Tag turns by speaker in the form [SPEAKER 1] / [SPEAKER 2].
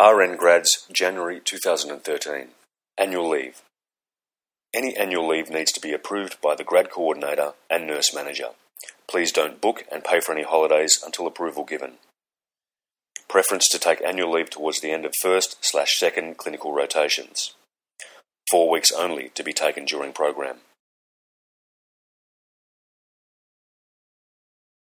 [SPEAKER 1] RN Grads, January 2013. Annual leave. Any annual leave needs to be approved by the grad coordinator and nurse manager. Please don't book and pay for any holidays until approval given. Preference to take annual leave towards the end of first slash second clinical rotations. Four weeks only to be taken during program.